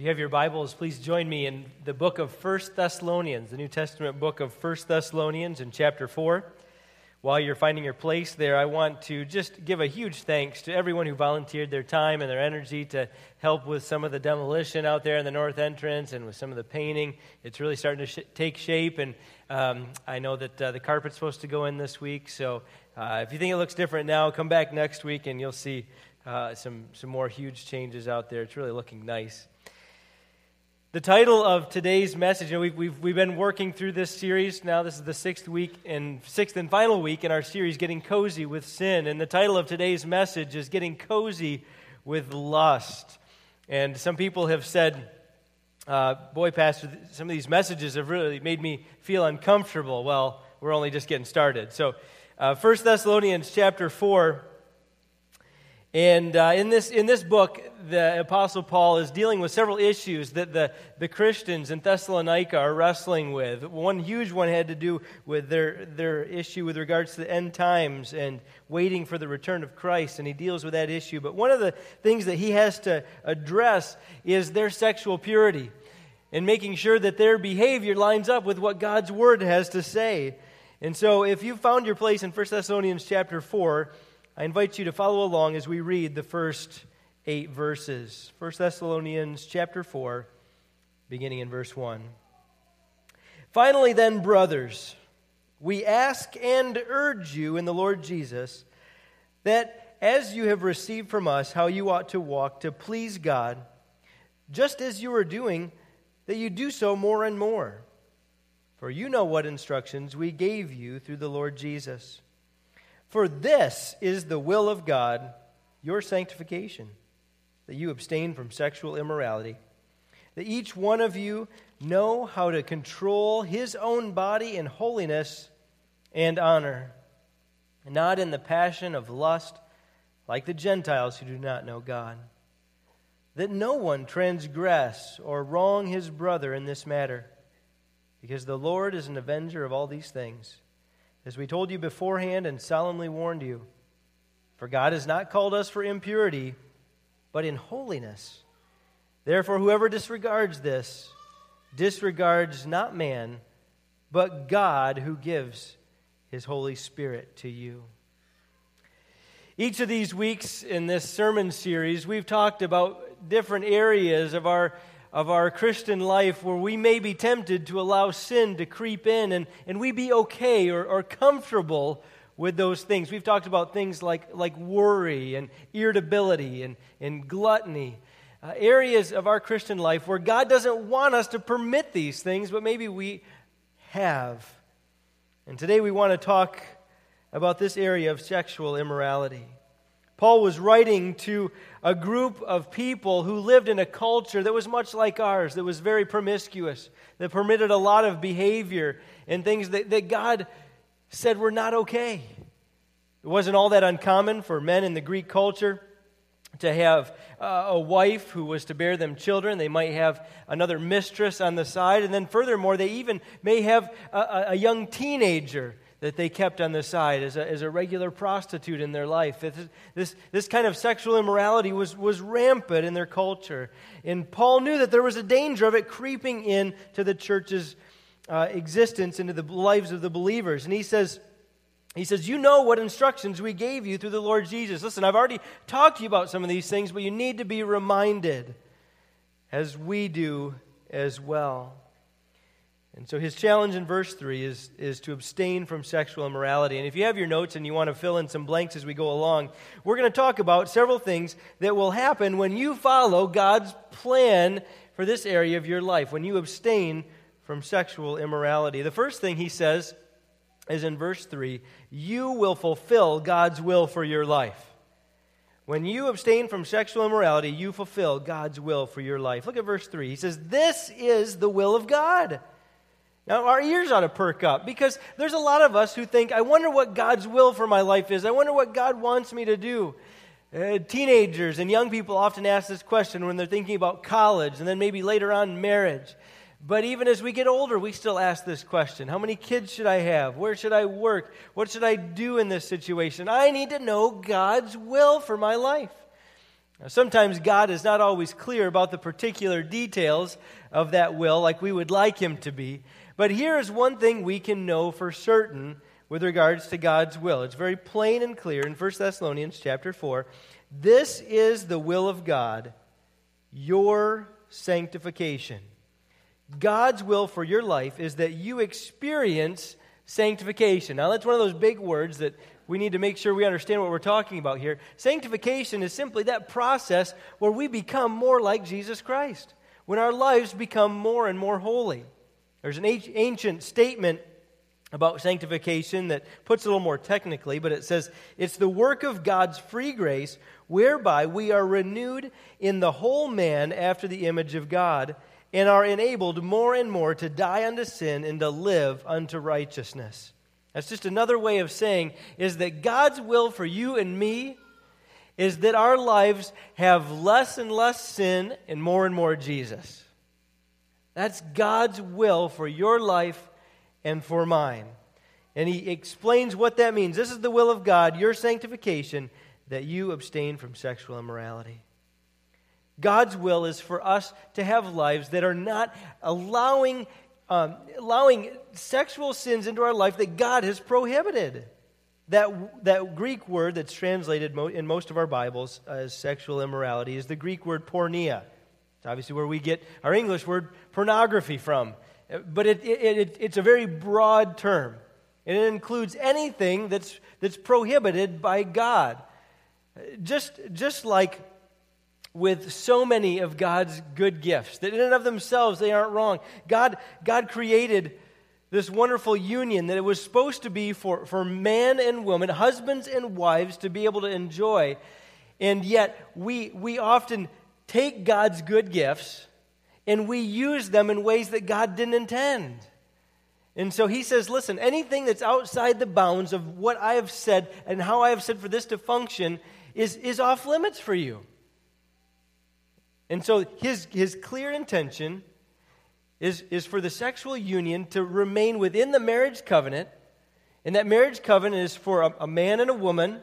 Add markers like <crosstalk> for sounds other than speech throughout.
you have your Bibles, please join me in the book of First Thessalonians, the New Testament book of First Thessalonians in chapter 4. While you're finding your place there, I want to just give a huge thanks to everyone who volunteered their time and their energy to help with some of the demolition out there in the north entrance and with some of the painting. It's really starting to sh- take shape, and um, I know that uh, the carpet's supposed to go in this week. So uh, if you think it looks different now, come back next week and you'll see uh, some, some more huge changes out there. It's really looking nice. The title of today's message, you know, we've, we've, we've been working through this series. Now, this is the sixth week and sixth and final week in our series, Getting Cozy with Sin. And the title of today's message is Getting Cozy with Lust. And some people have said, uh, Boy, Pastor, some of these messages have really made me feel uncomfortable. Well, we're only just getting started. So, uh, 1 Thessalonians chapter 4 and uh, in, this, in this book, the Apostle Paul is dealing with several issues that the, the Christians in Thessalonica are wrestling with. One huge one had to do with their, their issue with regards to the end times and waiting for the return of Christ, and he deals with that issue. But one of the things that he has to address is their sexual purity and making sure that their behavior lines up with what God's Word has to say. And so, if you found your place in 1 Thessalonians chapter 4, I invite you to follow along as we read the first eight verses. 1 Thessalonians chapter 4, beginning in verse 1. Finally, then, brothers, we ask and urge you in the Lord Jesus that as you have received from us how you ought to walk to please God, just as you are doing, that you do so more and more. For you know what instructions we gave you through the Lord Jesus. For this is the will of God, your sanctification, that you abstain from sexual immorality, that each one of you know how to control his own body in holiness and honor, not in the passion of lust like the Gentiles who do not know God. That no one transgress or wrong his brother in this matter, because the Lord is an avenger of all these things as we told you beforehand and solemnly warned you. For God has not called us for impurity, but in holiness. Therefore, whoever disregards this disregards not man, but God who gives his Holy Spirit to you. Each of these weeks in this sermon series, we've talked about different areas of our of our Christian life where we may be tempted to allow sin to creep in and, and we be okay or, or comfortable with those things. We've talked about things like, like worry and irritability and, and gluttony, uh, areas of our Christian life where God doesn't want us to permit these things, but maybe we have. And today we want to talk about this area of sexual immorality. Paul was writing to a group of people who lived in a culture that was much like ours, that was very promiscuous, that permitted a lot of behavior and things that, that God said were not okay. It wasn't all that uncommon for men in the Greek culture to have uh, a wife who was to bear them children. They might have another mistress on the side. And then, furthermore, they even may have a, a young teenager that they kept on the side as a, as a regular prostitute in their life. This, this, this kind of sexual immorality was, was rampant in their culture. And Paul knew that there was a danger of it creeping into the church's uh, existence, into the lives of the believers. And he says, he says, You know what instructions we gave you through the Lord Jesus. Listen, I've already talked to you about some of these things, but you need to be reminded, as we do as well. And so his challenge in verse 3 is, is to abstain from sexual immorality. And if you have your notes and you want to fill in some blanks as we go along, we're going to talk about several things that will happen when you follow God's plan for this area of your life, when you abstain from sexual immorality. The first thing he says is in verse 3 you will fulfill God's will for your life. When you abstain from sexual immorality, you fulfill God's will for your life. Look at verse 3. He says, This is the will of God now, our ears ought to perk up because there's a lot of us who think, I wonder what God's will for my life is. I wonder what God wants me to do. Uh, teenagers and young people often ask this question when they're thinking about college and then maybe later on marriage. But even as we get older, we still ask this question How many kids should I have? Where should I work? What should I do in this situation? I need to know God's will for my life. Now, sometimes God is not always clear about the particular details of that will like we would like him to be. But here is one thing we can know for certain with regards to God's will. It's very plain and clear in 1 Thessalonians chapter 4. This is the will of God, your sanctification. God's will for your life is that you experience sanctification. Now, that's one of those big words that we need to make sure we understand what we're talking about here. Sanctification is simply that process where we become more like Jesus Christ, when our lives become more and more holy. There's an ancient statement about sanctification that puts it a little more technically, but it says it's the work of God's free grace whereby we are renewed in the whole man after the image of God and are enabled more and more to die unto sin and to live unto righteousness. That's just another way of saying is that God's will for you and me is that our lives have less and less sin and more and more Jesus. That's God's will for your life and for mine. And he explains what that means. This is the will of God, your sanctification, that you abstain from sexual immorality. God's will is for us to have lives that are not allowing, um, allowing sexual sins into our life that God has prohibited. That, that Greek word that's translated in most of our Bibles as sexual immorality is the Greek word porneia. It's obviously where we get our English word pornography from. But it, it, it, it's a very broad term, and it includes anything that's, that's prohibited by God. Just, just like with so many of God's good gifts, that in and of themselves they aren't wrong. God, God created this wonderful union that it was supposed to be for, for man and woman, husbands and wives, to be able to enjoy. And yet, we, we often take God's good gifts and we use them in ways that God didn't intend. And so he says, listen, anything that's outside the bounds of what I have said and how I have said for this to function is, is off limits for you. And so his, his clear intention is, is for the sexual union to remain within the marriage covenant. And that marriage covenant is for a, a man and a woman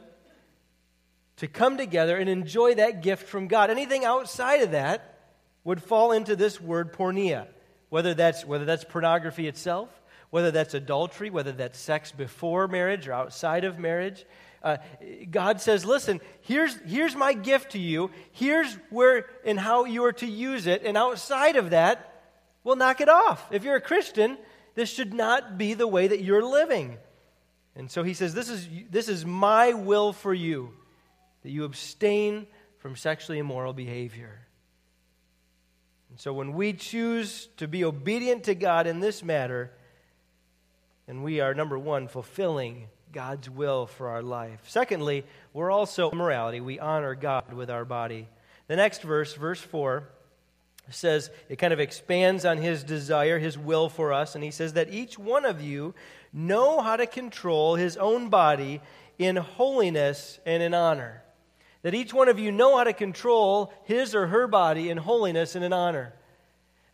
to come together and enjoy that gift from God. Anything outside of that would fall into this word porneia, whether that's, whether that's pornography itself, whether that's adultery, whether that's sex before marriage or outside of marriage. Uh, God says, listen, here's, here's my gift to you. Here's where and how you are to use it. And outside of that, we'll knock it off. If you're a Christian, this should not be the way that you're living. And so he says, this is, this is my will for you, that you abstain from sexually immoral behavior. And so when we choose to be obedient to God in this matter, and we are, number one, fulfilling God's will for our life. Secondly, we're also morality. We honor God with our body. The next verse, verse 4, says it kind of expands on his desire, his will for us, and he says that each one of you know how to control his own body in holiness and in honor that each one of you know how to control his or her body in holiness and in honor.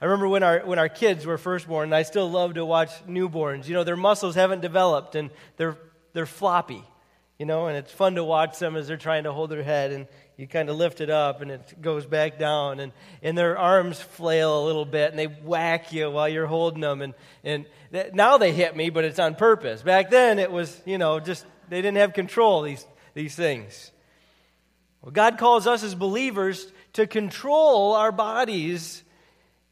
I remember when our, when our kids were first born, and I still love to watch newborns. You know, their muscles haven't developed and they're, they're floppy, you know, and it's fun to watch them as they're trying to hold their head and you kind of lift it up and it goes back down and, and their arms flail a little bit and they whack you while you're holding them. And, and now they hit me, but it's on purpose. Back then it was, you know, just they didn't have control, these, these things. Well, God calls us as believers to control our bodies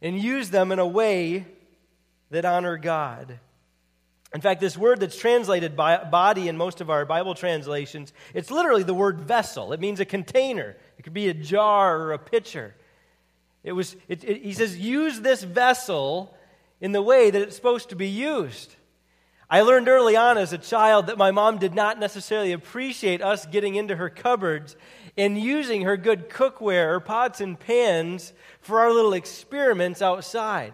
and use them in a way that honor God. In fact, this word that's translated by body in most of our Bible translations, it's literally the word vessel. It means a container. It could be a jar or a pitcher. It was, it, it, he says, use this vessel in the way that it's supposed to be used. I learned early on as a child that my mom did not necessarily appreciate us getting into her cupboards in using her good cookware or pots and pans for our little experiments outside.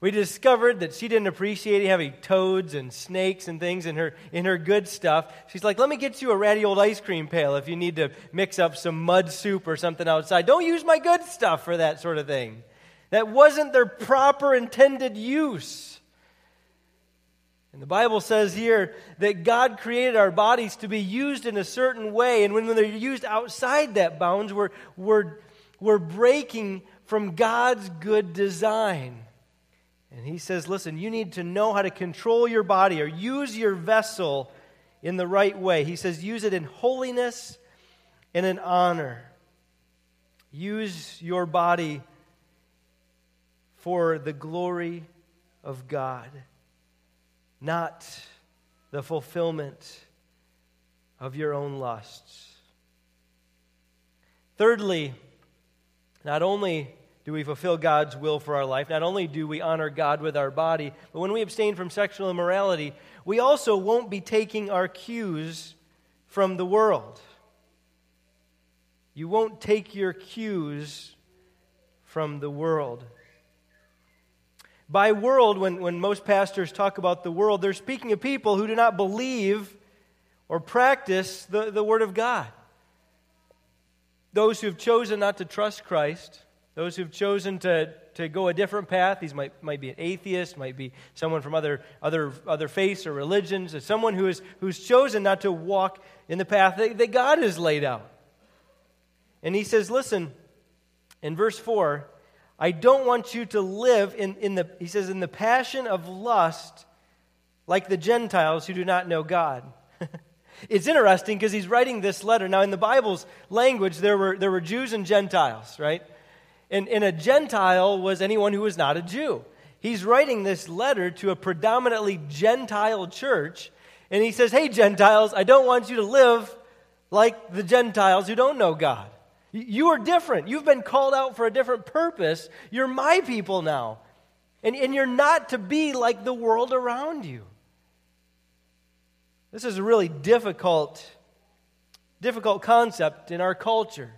We discovered that she didn't appreciate having toads and snakes and things in her, in her good stuff. She's like, let me get you a ratty old ice cream pail if you need to mix up some mud soup or something outside. Don't use my good stuff for that sort of thing. That wasn't their proper intended use. And the Bible says here that God created our bodies to be used in a certain way, and when they're used outside that bounds, we're, we're, we're breaking from God's good design. And he says, listen, you need to know how to control your body or use your vessel in the right way. He says, use it in holiness and in honor. Use your body for the glory of God not the fulfillment of your own lusts. Thirdly, not only do we fulfill God's will for our life, not only do we honor God with our body, but when we abstain from sexual immorality, we also won't be taking our cues from the world. You won't take your cues from the world. By world, when, when most pastors talk about the world, they're speaking of people who do not believe or practice the, the Word of God. Those who've chosen not to trust Christ, those who've chosen to, to go a different path, these might, might be an atheist, might be someone from other, other, other faiths or religions, or someone who is, who's chosen not to walk in the path that, that God has laid out. And he says, listen, in verse 4, I don't want you to live in, in the, he says, in the passion of lust like the Gentiles who do not know God. <laughs> it's interesting because he's writing this letter. Now, in the Bible's language, there were, there were Jews and Gentiles, right? And, and a Gentile was anyone who was not a Jew. He's writing this letter to a predominantly Gentile church, and he says, Hey, Gentiles, I don't want you to live like the Gentiles who don't know God. You are different. You've been called out for a different purpose. You're my people now. And, and you're not to be like the world around you. This is a really difficult, difficult concept in our culture.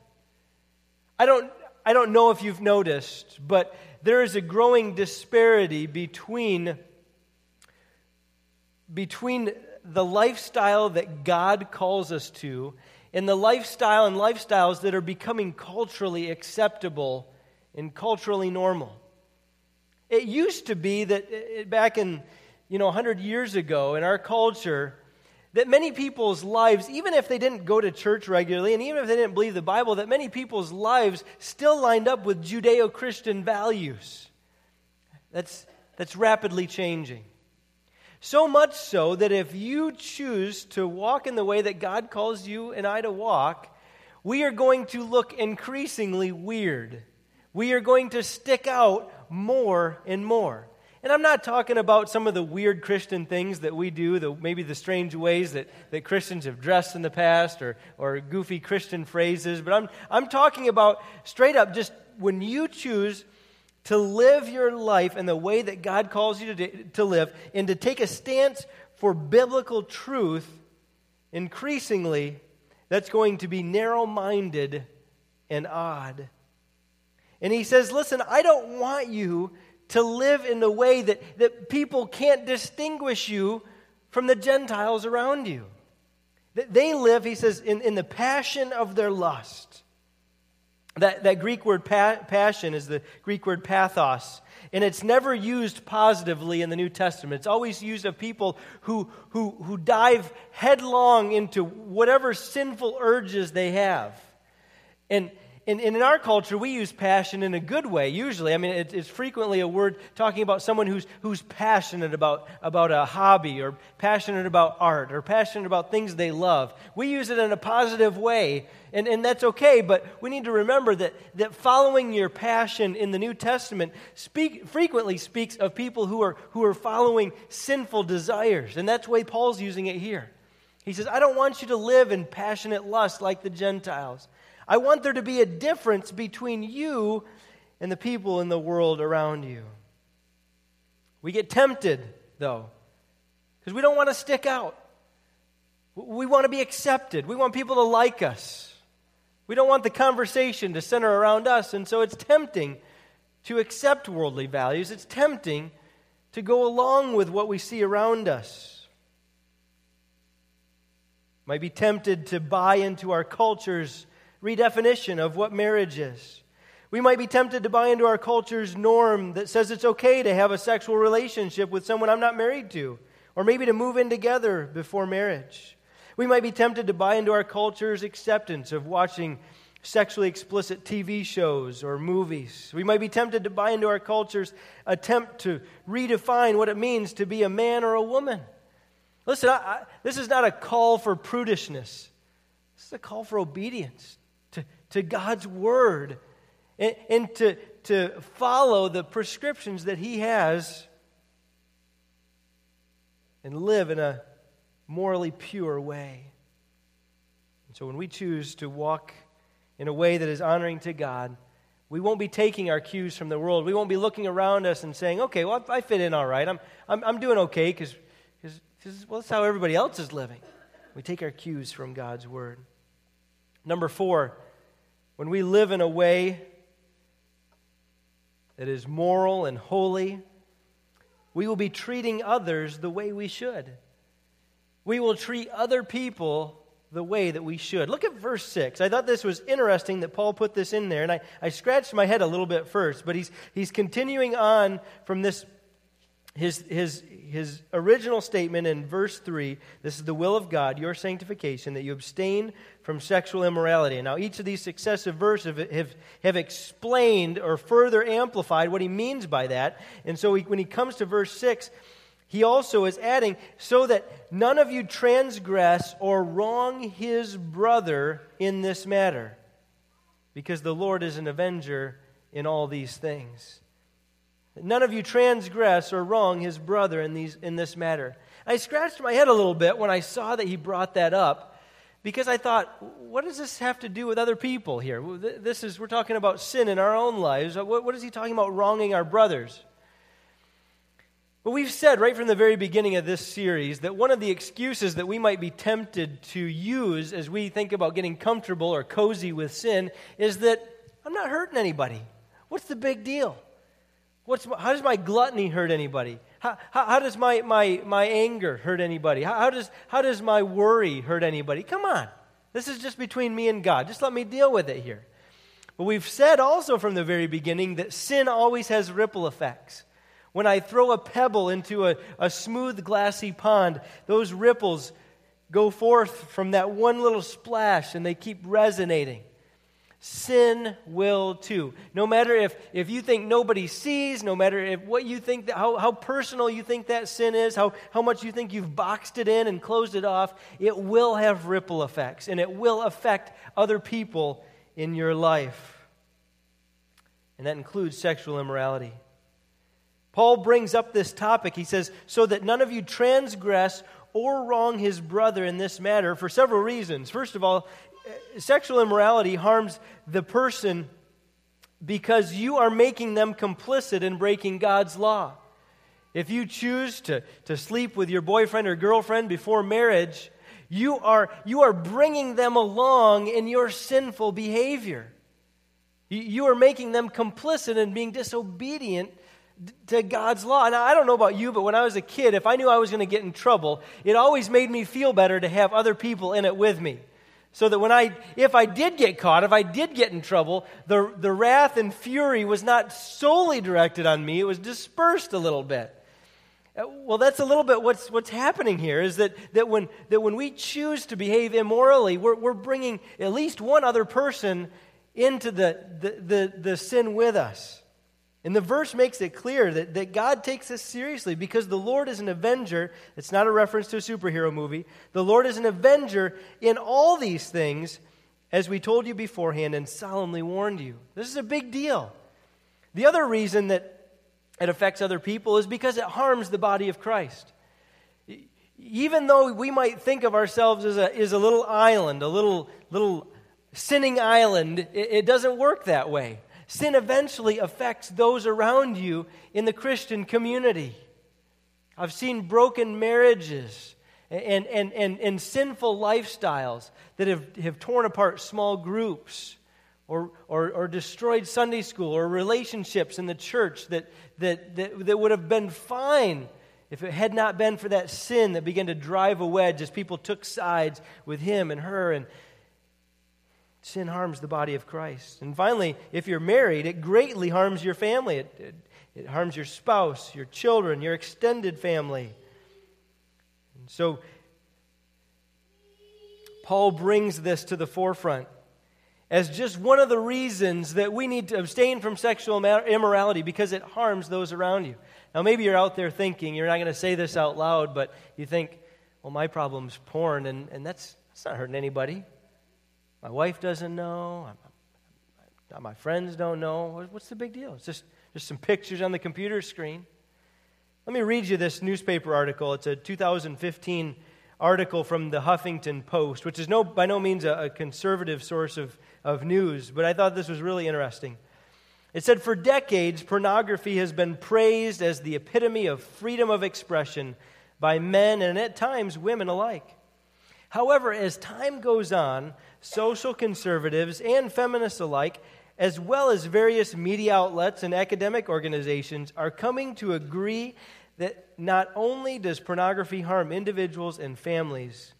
I don't, I don't know if you've noticed, but there is a growing disparity between, between the lifestyle that God calls us to in the lifestyle and lifestyles that are becoming culturally acceptable and culturally normal. It used to be that uh, back in, you know, 100 years ago in our culture, that many people's lives, even if they didn't go to church regularly and even if they didn't believe the Bible, that many people's lives still lined up with Judeo Christian values. That's, that's rapidly changing. So much so that if you choose to walk in the way that God calls you and I to walk, we are going to look increasingly weird. We are going to stick out more and more. And I'm not talking about some of the weird Christian things that we do, the, maybe the strange ways that, that Christians have dressed in the past or, or goofy Christian phrases, but I'm, I'm talking about straight up just when you choose to live your life in the way that God calls you to, to live and to take a stance for biblical truth, increasingly, that's going to be narrow minded and odd. And he says, Listen, I don't want you to live in the way that, that people can't distinguish you from the Gentiles around you. That they live, he says, in, in the passion of their lust. That, that Greek word pa- passion is the Greek word pathos. And it's never used positively in the New Testament. It's always used of people who, who, who dive headlong into whatever sinful urges they have. And, in, in our culture, we use passion in a good way, usually. I mean, it, it's frequently a word talking about someone who's, who's passionate about, about a hobby or passionate about art or passionate about things they love. We use it in a positive way, and, and that's okay, but we need to remember that, that following your passion in the New Testament speak, frequently speaks of people who are, who are following sinful desires, and that's way Paul's using it here. He says, I don't want you to live in passionate lust like the Gentiles. I want there to be a difference between you and the people in the world around you. We get tempted, though, because we don't want to stick out. We want to be accepted. We want people to like us. We don't want the conversation to center around us. And so it's tempting to accept worldly values. It's tempting to go along with what we see around us. Might be tempted to buy into our culture's redefinition of what marriage is. We might be tempted to buy into our culture's norm that says it's okay to have a sexual relationship with someone I'm not married to, or maybe to move in together before marriage. We might be tempted to buy into our culture's acceptance of watching sexually explicit TV shows or movies. We might be tempted to buy into our culture's attempt to redefine what it means to be a man or a woman. Listen, I, I, this is not a call for prudishness, this is a call for obedience to, God's word and, and to, to follow the prescriptions that He has and live in a morally pure way. And so when we choose to walk in a way that is honoring to God, we won't be taking our cues from the world. We won't be looking around us and saying, okay, well, I fit in all right. I'm, I'm, I'm doing okay because, well, that's how everybody else is living. We take our cues from God's word. Number four, when we live in a way that is moral and holy, we will be treating others the way we should. We will treat other people the way that we should. Look at verse 6. I thought this was interesting that Paul put this in there, and I, I scratched my head a little bit first, but he's, he's continuing on from this, his, his, his original statement in verse 3. This is the will of God, your sanctification, that you abstain from sexual immorality. Now, each of these successive verses have, have, have explained or further amplified what he means by that. And so, he, when he comes to verse 6, he also is adding, so that none of you transgress or wrong his brother in this matter, because the Lord is an avenger in all these things. None of you transgress or wrong his brother in, these, in this matter. I scratched my head a little bit when I saw that he brought that up because I thought, what does this have to do with other people here? This is, we're talking about sin in our own lives. Uh, what, what is he talking about wronging our brothers? But we've said right from the very beginning of this series that one of the excuses that we might be tempted to use as we think about getting comfortable or cozy with sin is that I'm not hurting anybody. What's the big deal? What's, how does my gluttony hurt anybody? How, how, how does my, my, my anger hurt anybody? How, how, does, how does my worry hurt anybody? Come on. This is just between me and God. Just let me deal with it here. But we've said also from the very beginning that sin always has ripple effects. When I throw a pebble into a, a smooth, glassy pond, those ripples go forth from that one little splash and they keep resonating. Sin will too. No matter if, if you think nobody sees, no matter if what you think, that, how, how personal you think that sin is, how, how much you think you've boxed it in and closed it off, it will have ripple effects and it will affect other people in your life. And that includes sexual immorality. Paul brings up this topic. He says, so that none of you transgress or wrong his brother in this matter for several reasons. First of all, sexual immorality harms the person because you are making them complicit in breaking God's law. If you choose to, to sleep with your boyfriend or girlfriend before marriage, you are, you are bringing them along in your sinful behavior. You, are making them complicit in being disobedient to God's law. Now, I don't know about you, but when I was a kid, if I knew I was going to get in trouble, it always made me feel better to have other people in it with me. So that when I, if I did get caught, if I did get in trouble, the, the wrath and fury was not solely directed on me, it was dispersed a little bit. Uh, well, that's a little bit what's, what's happening here is that, that, when, that when we choose to behave immorally, we're, we're bringing at least one other person into the, the, the, the sin with us. And the verse makes it clear that, that God takes this seriously because the Lord is an avenger. It's not a reference to a superhero movie. The Lord is an avenger in all these things, as we told you beforehand and solemnly warned you. This is a big deal. The other reason that it affects other people is because it harms the body of Christ. Even though we might think of ourselves as a, as a little island, a little, little sinning island, it, it doesn't work that way sin eventually affects those around you in the Christian community. I've seen broken marriages and, and, and, and sinful lifestyles that have, have torn apart small groups or, or, or destroyed Sunday school or relationships in the church that, that, that, that would have been fine if it had not been for that sin that began to drive a wedge as people took sides with him and her and Sin harms the body of Christ. And finally, if you're married, it greatly harms your family. It, it, it, harms your spouse, your children, your extended family. So, Paul brings this to the forefront as just one of the reasons that we need to abstain from sexual immorality because it harms those around you. Now, maybe you're out there thinking, you're not going to say this out loud, but you think, well, my problem's porn, and, and that's, that's not hurting anybody. My wife doesn't know. my friends don't know. What's the big deal? It's just, just some pictures on the computer screen. Let me read you this newspaper article. It's a 2015 article from the Huffington Post, which is no, by no means a, a conservative source of, of news, but I thought this was really interesting. It said, For decades, pornography has been praised as the epitome of freedom of expression by men and at times women alike. However, as time goes on, social conservatives and feminists alike, as well as various media outlets and academic organizations, are coming to agree that not only does pornography harm individuals and families,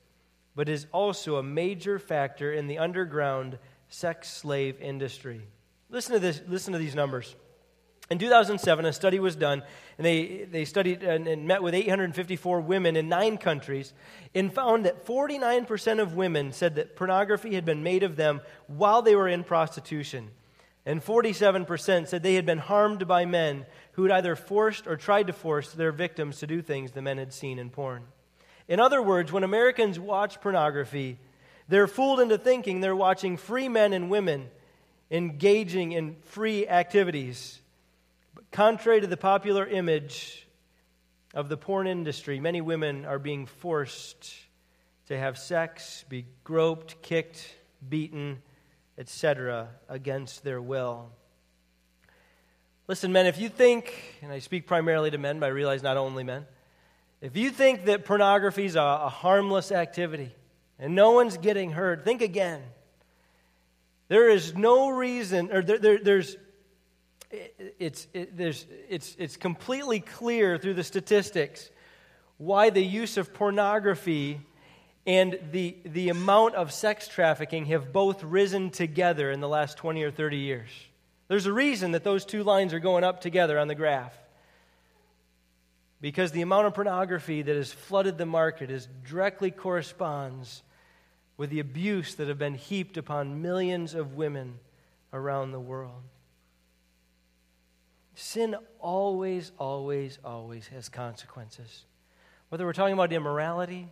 but is also a major factor in the underground sex slave industry. Listen to, this, listen to these numbers. In 2007, a study was done, and they, they studied and, and, met with 854 women in nine countries and found that 49% of women said that pornography had been made of them while they were in prostitution. And 47% said they had been harmed by men who had either forced or tried to force their victims to do things the men had seen in porn. In other words, when Americans watch pornography, they're fooled into thinking they're watching free men and women engaging in free activities. Contrary to the popular image of the porn industry, many women are being forced to have sex, be groped, kicked, beaten, etc., against their will. Listen, men, if you think, and I speak primarily to men, but I realize not only men, if you think that pornography is a, a harmless activity, and no one's getting hurt, think again. There is no reason, or there, there, there's, it's, it, there's, it's, it's completely clear through the statistics why the use of pornography and the, the amount of sex trafficking have both risen together in the last 20 or 30 years. There's a reason that those two lines are going up together on the graph. Because the amount of pornography that has flooded the market is directly corresponds with the abuse that have been heaped upon millions of women around the world. Sin always, always, always has consequences. Whether we're talking about immorality,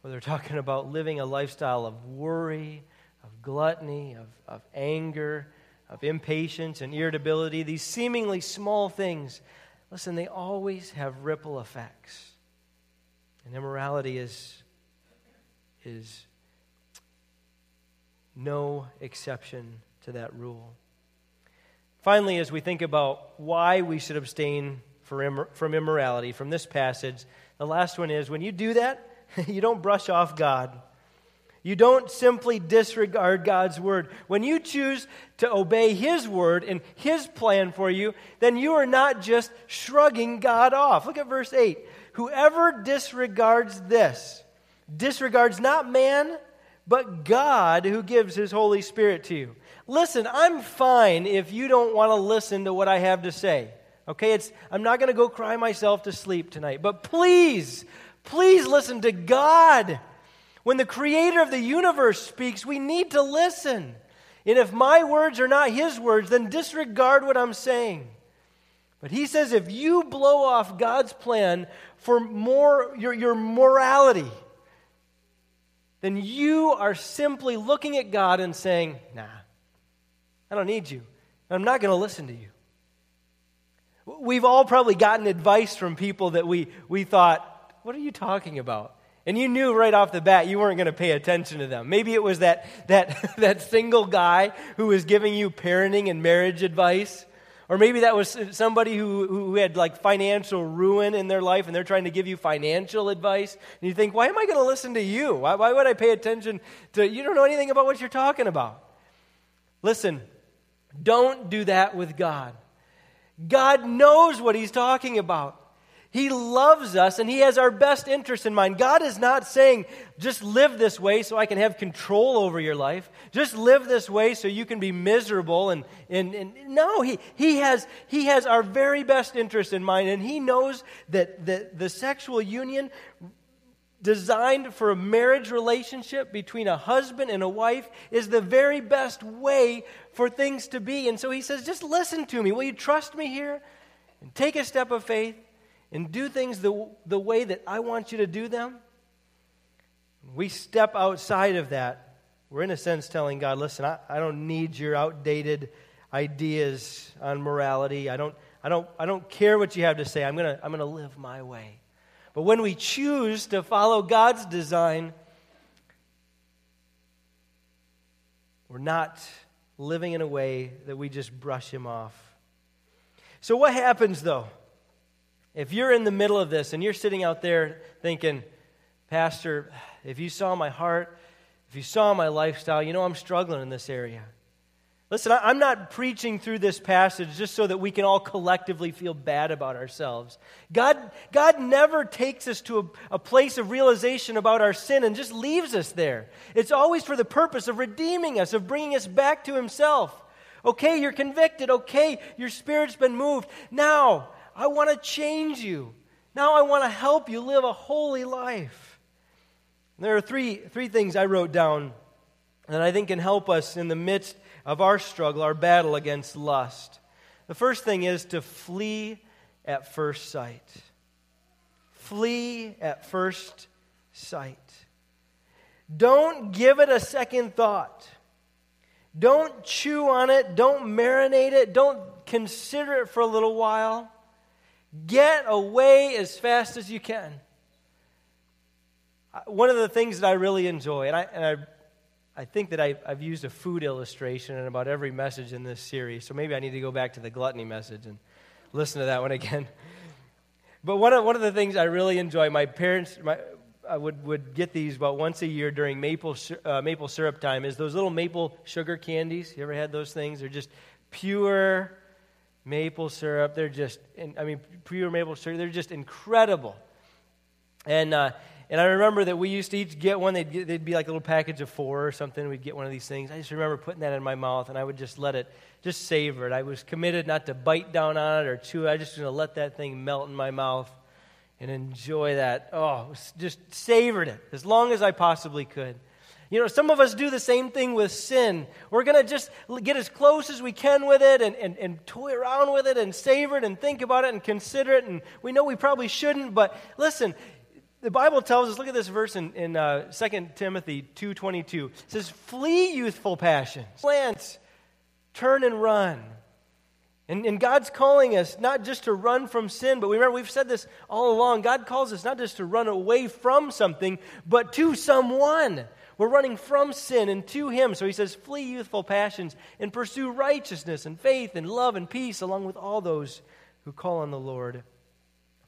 whether we're talking about living a lifestyle of worry, of gluttony, of, of anger, of impatience and irritability, these seemingly small things, listen, they always have ripple effects. And immorality is, is no exception to that rule. Finally, as we think about why we should abstain from immorality from this passage, the last one is when you do that, <laughs> you don't brush off God. You don't simply disregard God's word. When you choose to obey His word and His plan for you, then you are not just shrugging God off. Look at verse 8. Whoever disregards this, disregards not man, but God who gives His Holy Spirit to you. Listen, I'm fine if you don't want to listen to what I have to say. Okay, it's, I'm not going to go cry myself to sleep tonight. But please, please listen to God. When the creator of the universe speaks, we need to listen. And if my words are not his words, then disregard what I'm saying. But he says if you blow off God's plan for more your, your morality, then you are simply looking at God and saying, Nah, I don't need you. I'm not going to listen to you. We've all probably gotten advice from people that we, we thought, What are you talking about? And you knew right off the bat you weren't going to pay attention to them. Maybe it was that, that, <laughs> that single guy who was giving you parenting and marriage advice. Or maybe that was somebody who, who had like financial ruin in their life and they're trying to give you financial advice. And you think, why am I going to listen to you? Why, why would I pay attention to you? Don't know anything about what you're talking about. Listen, don't do that with God. God knows what He's talking about. He loves us and He has our best interest in mind. God is not saying, just live this way so I can have control over your life. Just live this way so you can be miserable. And, and, and no, he, he, has, he has our very best interest in mind and He knows that the, the sexual union designed for a marriage relationship between a husband and a wife is the very best way for things to be. And so he says, just listen to me. Will you trust me here? And take a step of faith and do things the, the way that I want you to do them. We step outside of that. We're, in a sense, telling God, listen, I, I don't need your outdated ideas on morality. I don't, I don't, I don't care what you have to say. I'm going to I'm going to live my way. But when we choose to follow God's design, we're not living in a way that we just brush Him off. So, what happens though? If you're in the middle of this and you're sitting out there thinking, Pastor, if you saw my heart, if you saw my lifestyle, you know I'm struggling in this area. Listen, I'm not preaching through this passage just so that we can all collectively feel bad about ourselves. God, God never takes us to a, a, place of realization about our sin and just leaves us there. It's always for the purpose of redeeming us, of bringing us back to Himself. Okay, you're convicted. Okay, your spirit's been moved. Now, I want to change you. Now, I want to help you live a holy life. There are three, three things I wrote down that I think can help us in the midst of our struggle, our battle against lust. The first thing is to flee at first sight. Flee at first sight. Don't give it a second thought. Don't chew on it. Don't marinate it. Don't consider it for a little while. Get away as fast as you can. One of the things that I really enjoy, and I, and I I think that I, have used a food illustration in about every message in this series, so maybe I need to go back to the gluttony message and listen to that one again. <laughs> But one of, one of the things I really enjoy, my parents my, I would, would get these about once a year during maple, uh, maple syrup time, is those little maple sugar candies. You ever had those things? They're just pure maple syrup. They're just, I mean, pure maple syrup. They're just incredible. And, uh, and I remember that we used to each get one. They'd, get, they'd be like a little package of four or something. We'd get one of these things. I just remember putting that in my mouth, and I would just let it, just savor it. I was committed not to bite down on it or chew it. I just going to let that thing melt in my mouth and enjoy that. Oh, just savored it as long as I possibly could. You know, some of us do the same thing with sin. We're going to just get as close as we can with it and, and, and toy around with it and savor it and think about it and consider it. And we know we probably shouldn't, but listen, the Bible tells us, look at this verse in, in uh, 2 Timothy 2.22. It says, flee youthful passions. Lance, turn and run. And, and God's calling us not just to run from sin, but remember, we've said this all along. God calls us not just to run away from something, but to someone. We're running from sin and to Him. So He says, flee youthful passions and pursue righteousness and faith and love and peace along with all those who call on the Lord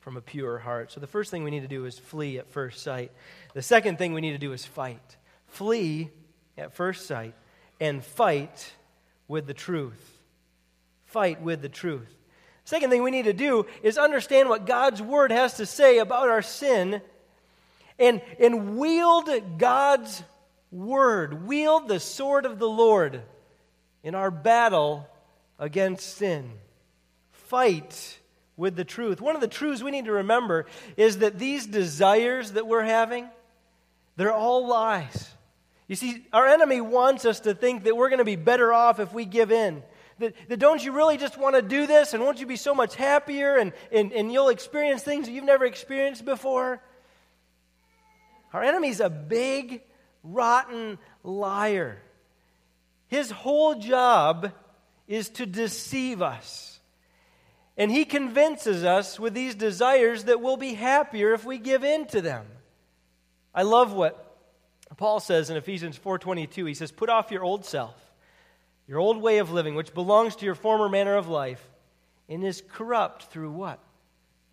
from a pure heart. So the first thing we need to do is flee at first sight. The second thing we need to do is fight. Flee at first sight and fight with the truth. Fight with the truth. Second thing we need to do is understand what God's word has to say about our sin and, and wield God's word, wield the sword of the Lord in our battle against sin. Fight with the truth. One of the truths we need to remember is that these desires that we're having, they're all lies. You see, our enemy wants us to think that we're going to be better off if we give in. That, that don't you really just want to do this and won't you be so much happier and, and, and you'll experience things that you've never experienced before? Our enemy's a big, rotten liar. His whole job is to deceive us. And he convinces us with these desires that we'll be happier if we give in to them. I love what Paul says in Ephesians 4:22. He says, "Put off your old self, your old way of living, which belongs to your former manner of life, and is corrupt through what?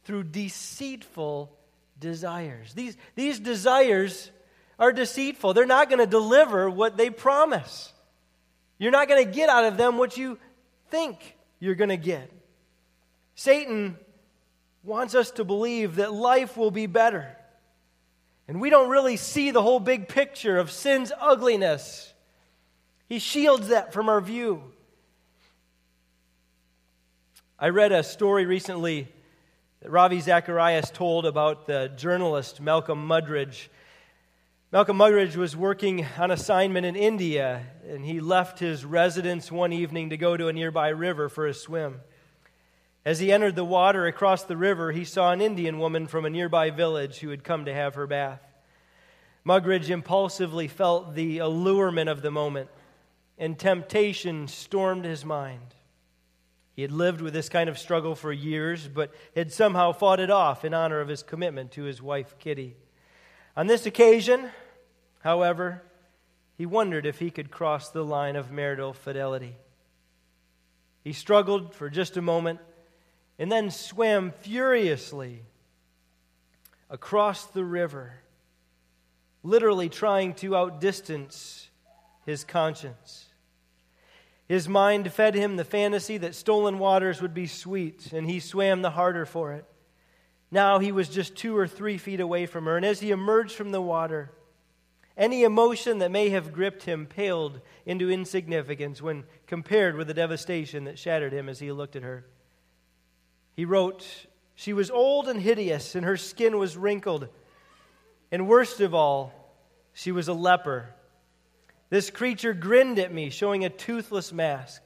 Through deceitful desires. These, these desires are deceitful. They're not going to deliver what they promise. You're not going to get out of them what you think you're going to get. Satan wants us to believe that life will be better. And we don't really see the whole big picture of sin's ugliness. He shields that from our view. I read a story recently that Ravi Zacharias told about the journalist Malcolm Muggeridge. Malcolm Muggeridge was working on assignment in India, and he left his residence one evening to go to a nearby river for a swim. As he entered the water across the river, he saw an Indian woman from a nearby village who had come to have her bath. Muggeridge impulsively felt the allurement of the moment, and temptation stormed his mind. He had lived with this kind of struggle for years, but had somehow fought it off in honor of his commitment to his wife, Kitty. On this occasion, however, he wondered if he could cross the line of marital fidelity. He struggled for just a moment and then swam furiously across the river, literally trying to outdistance his conscience. His mind fed him the fantasy that stolen waters would be sweet, and he swam the harder for it. Now he was just two or three feet away from her, and as he emerged from the water, any emotion that may have gripped him paled into insignificance when compared with the devastation that shattered him as he looked at her. He wrote, She was old and hideous, and her skin was wrinkled. And worst of all, she was a leper this creature grinned at me, showing a toothless mask.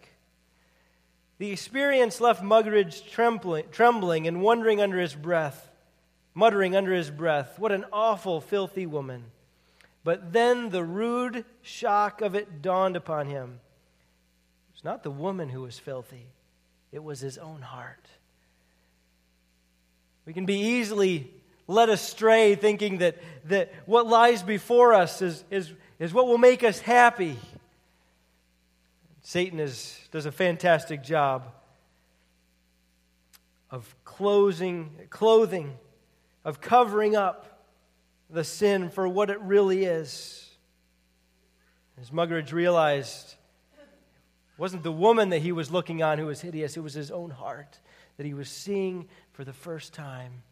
The experience left Muggeridge trembling, trembling and wondering under his breath, muttering under his breath, What an awful, filthy woman. But then the rude shock of it dawned upon him. It was not the woman who was filthy, it was his own heart. We can be easily led astray thinking that, that what lies before us is, is is what will make us happy. Satan is, does a fantastic job of closing, clothing, of covering up the sin for what it really is. As Muggeridge realized, it wasn't the woman that he was looking on who was hideous, it was his own heart that he was seeing for the first time.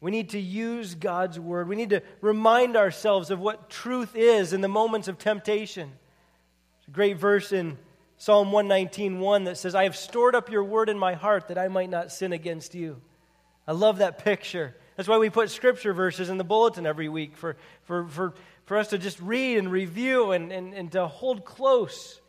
We need to use God's word. We need to remind ourselves of what truth is in the moments of temptation. There's a great verse in Psalm 119:1 that says, "I have stored up your word in my heart that I might not sin against you." I love that picture. That's why we put scripture verses in the bulletin every week for, for, for, for us to just read and review and, and, and to hold close.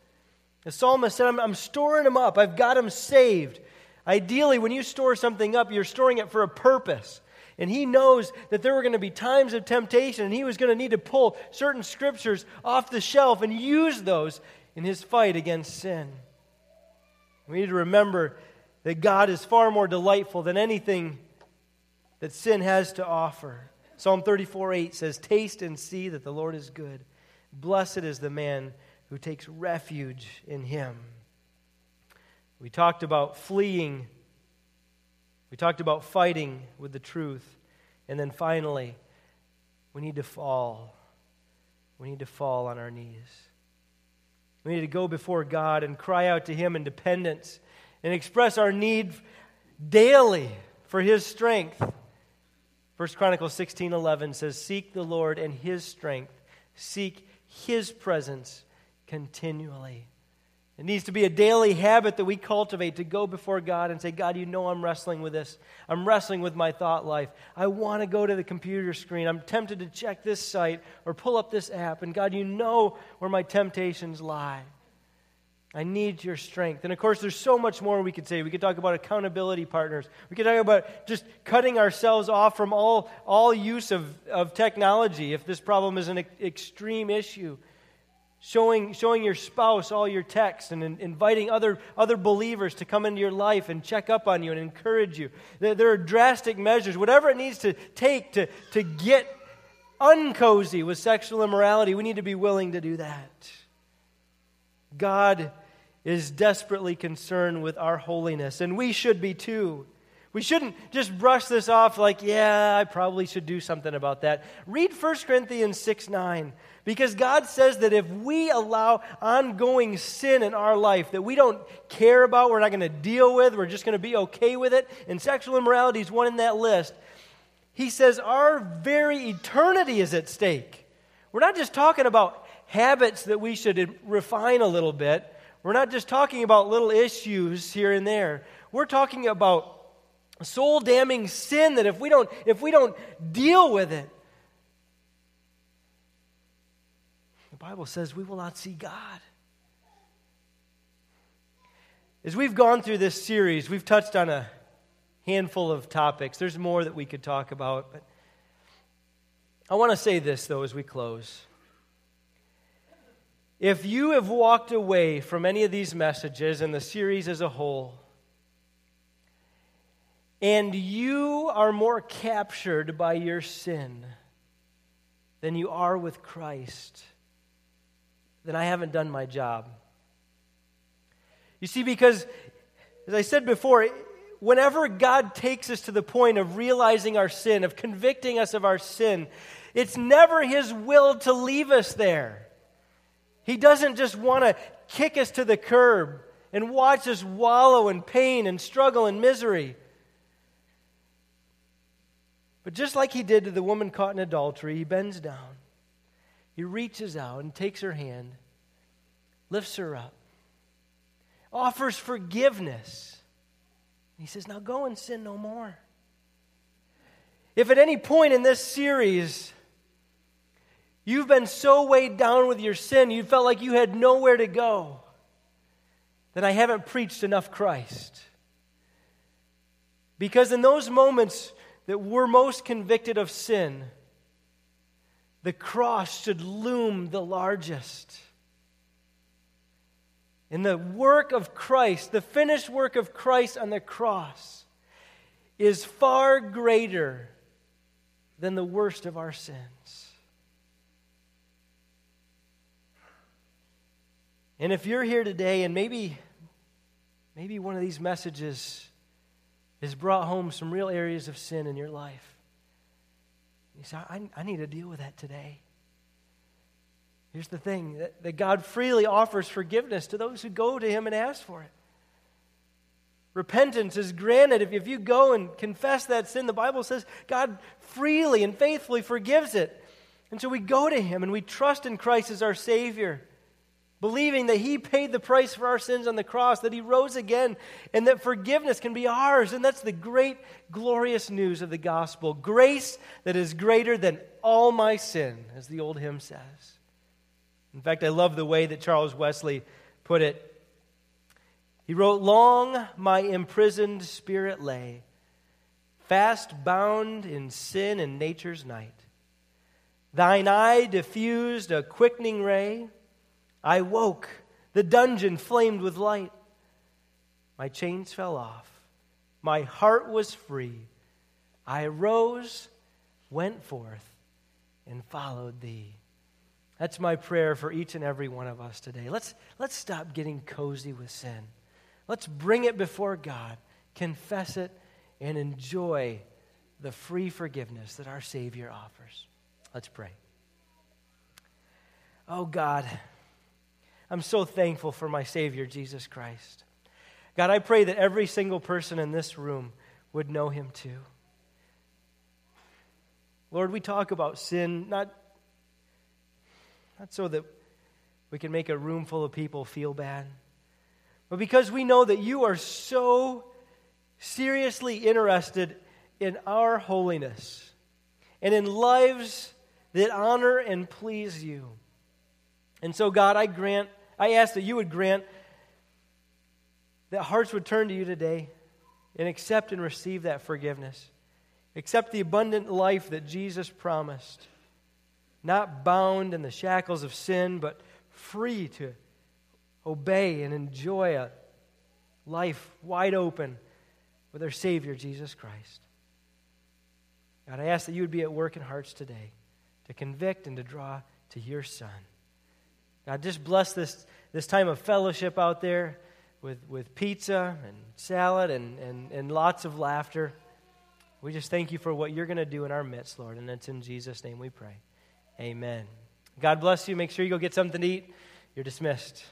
The psalmist said, I'm, I'm storing them up. I've got them saved. Ideally, when you store something up, you're storing it for a purpose. And he knows that there were going to be times of temptation, and he was going to need to pull certain scriptures off the shelf and use those in his fight against sin. We need to remember that God is far more delightful than anything that sin has to offer. Psalm 34 8 says, Taste and see that the Lord is good. Blessed is the man who takes refuge in him. We talked about fleeing we talked about fighting with the truth. And then finally, we need to fall. We need to fall on our knees. We need to go before God and cry out to Him in dependence and express our need daily for His strength. 1 Chronicles 16 11 says, Seek the Lord and His strength, seek His presence continually. It needs to be a daily habit that we cultivate to go before God and say, God, you know I'm wrestling with this. I'm wrestling with my thought life. I want to go to the computer screen. I'm tempted to check this site or pull up this app. And God, you know where my temptations lie. I need your strength. And of course, there's so much more we could say. We could talk about accountability partners. We could talk about just cutting ourselves off from all, all use of, of technology if this problem is an extreme issue showing, showing your spouse all your texts and in, inviting other, other believers to come into your life and check up on you and encourage you. There, there are drastic measures, whatever it needs to take to, to get uncozy with sexual immorality, we need to be willing to do that. God is desperately concerned with our holiness, and we should be too. We shouldn't just brush this off like, yeah, I probably should do something about that. Read 1 Corinthians 6 9. Because God says that if we allow ongoing sin in our life that we don't care about, we're not going to deal with, we're just going to be okay with it, and sexual immorality is one in that list, He says our very eternity is at stake. We're not just talking about habits that we should refine a little bit. we're not just talking about little issues here and there. We're talking about soul damning sin that if we don't if we don't deal with it the bible says we will not see god. As we've gone through this series we've touched on a handful of topics. There's more that we could talk about but i want to say this though as we close. If you have walked away from any of these messages and the series as a whole and you are more captured by your sin than you are with Christ, then I haven't done my job. You see, because, as I said before, whenever God takes us to the point of realizing our sin, of convicting us of our sin, it's never His will to leave us there. He doesn't just want to kick us to the curb and watch us wallow in pain and struggle and misery. But just like he did to the woman caught in adultery, he bends down, he reaches out and takes her hand, lifts her up, offers forgiveness. He says, Now go and sin no more. If at any point in this series you've been so weighed down with your sin, you felt like you had nowhere to go, then I haven't preached enough Christ. Because in those moments, that we're most convicted of sin, the cross should loom the largest. In the work of Christ, the finished work of Christ on the cross, is far greater than the worst of our sins. And if you're here today and maybe maybe one of these messages has brought home some real areas of sin in your life. You say, I, I need to deal with that today. Here's the thing that, that God freely offers forgiveness to those who go to Him and ask for it. Repentance is granted if, if you go and confess that sin. The Bible says God freely and faithfully forgives it. And so we go to Him and we trust in Christ as our Savior believing that He paid the price for our sins on the cross, that He rose again, and that forgiveness can be ours. And that's the great, glorious news of the gospel grace that is greater than all my sin, as the old hymn says. In fact, I love the way that Charles Wesley put it. He wrote, Long my imprisoned spirit lay, fast bound in sin and nature's night. Thine eye diffused a quickening ray I woke. The dungeon flamed with light. My chains fell off. My heart was free. I arose, went forth, and followed thee. That's my prayer for each and every one of us today. Let's, let's stop getting cozy with sin. Let's bring it before God, confess it, and enjoy the free forgiveness that our Savior offers. Let's pray. Oh God. I'm so thankful for my Savior, Jesus Christ. God, I pray that every single person in this room would know him too. Lord, we talk about sin not, not so that we can make a room full of people feel bad, but because we know that you are so seriously interested in our holiness and in lives that honor and please you. And so, God, I grant I ask that you would grant that hearts would turn to you today and accept and receive that forgiveness. Accept the abundant life that Jesus promised, not bound in the shackles of sin, but free to obey and enjoy a life wide open with our Savior, Jesus Christ. God, I ask that you would be at work in hearts today to convict and to draw to your Son. God, just bless this, this time of fellowship out there with, with pizza and salad and, and, and lots of laughter. We just thank you for what you're going to do in our midst, Lord. And it's in Jesus' name we pray. Amen. God bless you. Make sure you go get something to eat. You're dismissed.